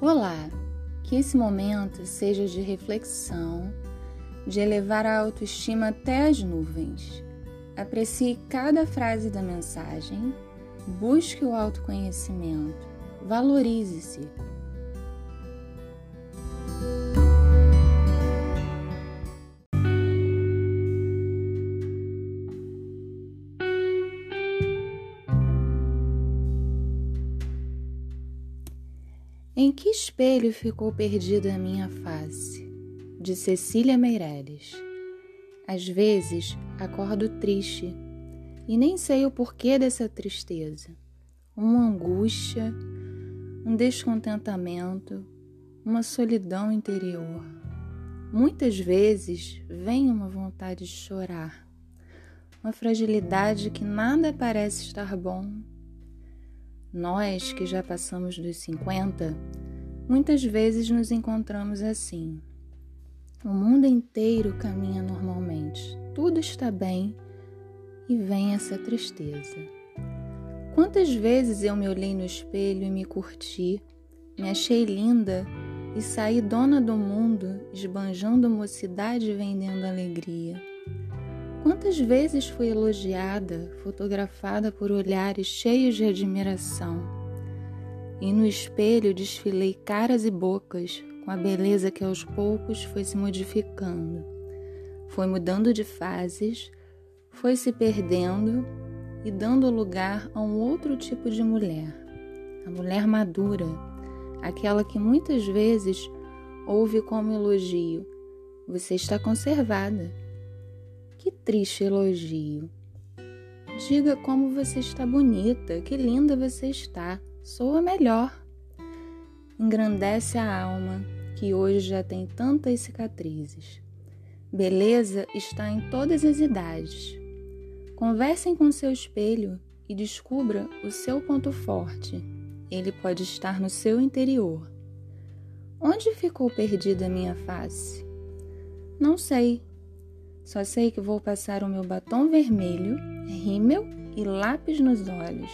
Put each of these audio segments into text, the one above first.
Olá, que esse momento seja de reflexão, de elevar a autoestima até as nuvens. Aprecie cada frase da mensagem, busque o autoconhecimento, valorize-se. Em que espelho ficou perdida a minha face? De Cecília Meireles. Às vezes acordo triste e nem sei o porquê dessa tristeza. Uma angústia, um descontentamento, uma solidão interior. Muitas vezes vem uma vontade de chorar, uma fragilidade que nada parece estar bom nós que já passamos dos 50, muitas vezes nos encontramos assim. O mundo inteiro caminha normalmente, tudo está bem e vem essa tristeza. Quantas vezes eu me olhei no espelho e me curti, me achei linda e saí dona do mundo, esbanjando mocidade e vendendo alegria. Quantas vezes fui elogiada, fotografada por olhares cheios de admiração, e no espelho desfilei caras e bocas com a beleza que aos poucos foi se modificando, foi mudando de fases, foi se perdendo e dando lugar a um outro tipo de mulher, a mulher madura, aquela que muitas vezes ouve como elogio: Você está conservada. Que triste elogio. Diga como você está bonita, que linda você está, soa melhor. Engrandece a alma, que hoje já tem tantas cicatrizes. Beleza está em todas as idades. Conversem com seu espelho e descubra o seu ponto forte. Ele pode estar no seu interior. Onde ficou perdida a minha face? Não sei, só sei que vou passar o meu batom vermelho, rímel e lápis nos olhos,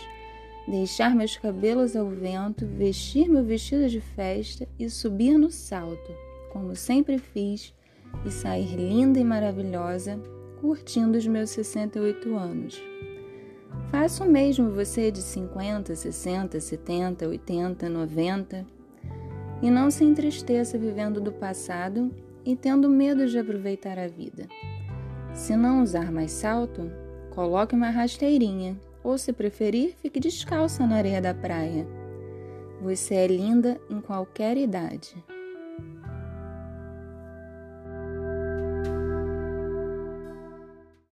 deixar meus cabelos ao vento, vestir meu vestido de festa e subir no salto, como sempre fiz, e sair linda e maravilhosa, curtindo os meus 68 anos. Faça o mesmo você de 50, 60, 70, 80, 90. E não se entristeça vivendo do passado e tendo medo de aproveitar a vida. Se não usar mais salto, coloque uma rasteirinha ou, se preferir, fique descalça na areia da praia. Você é linda em qualquer idade.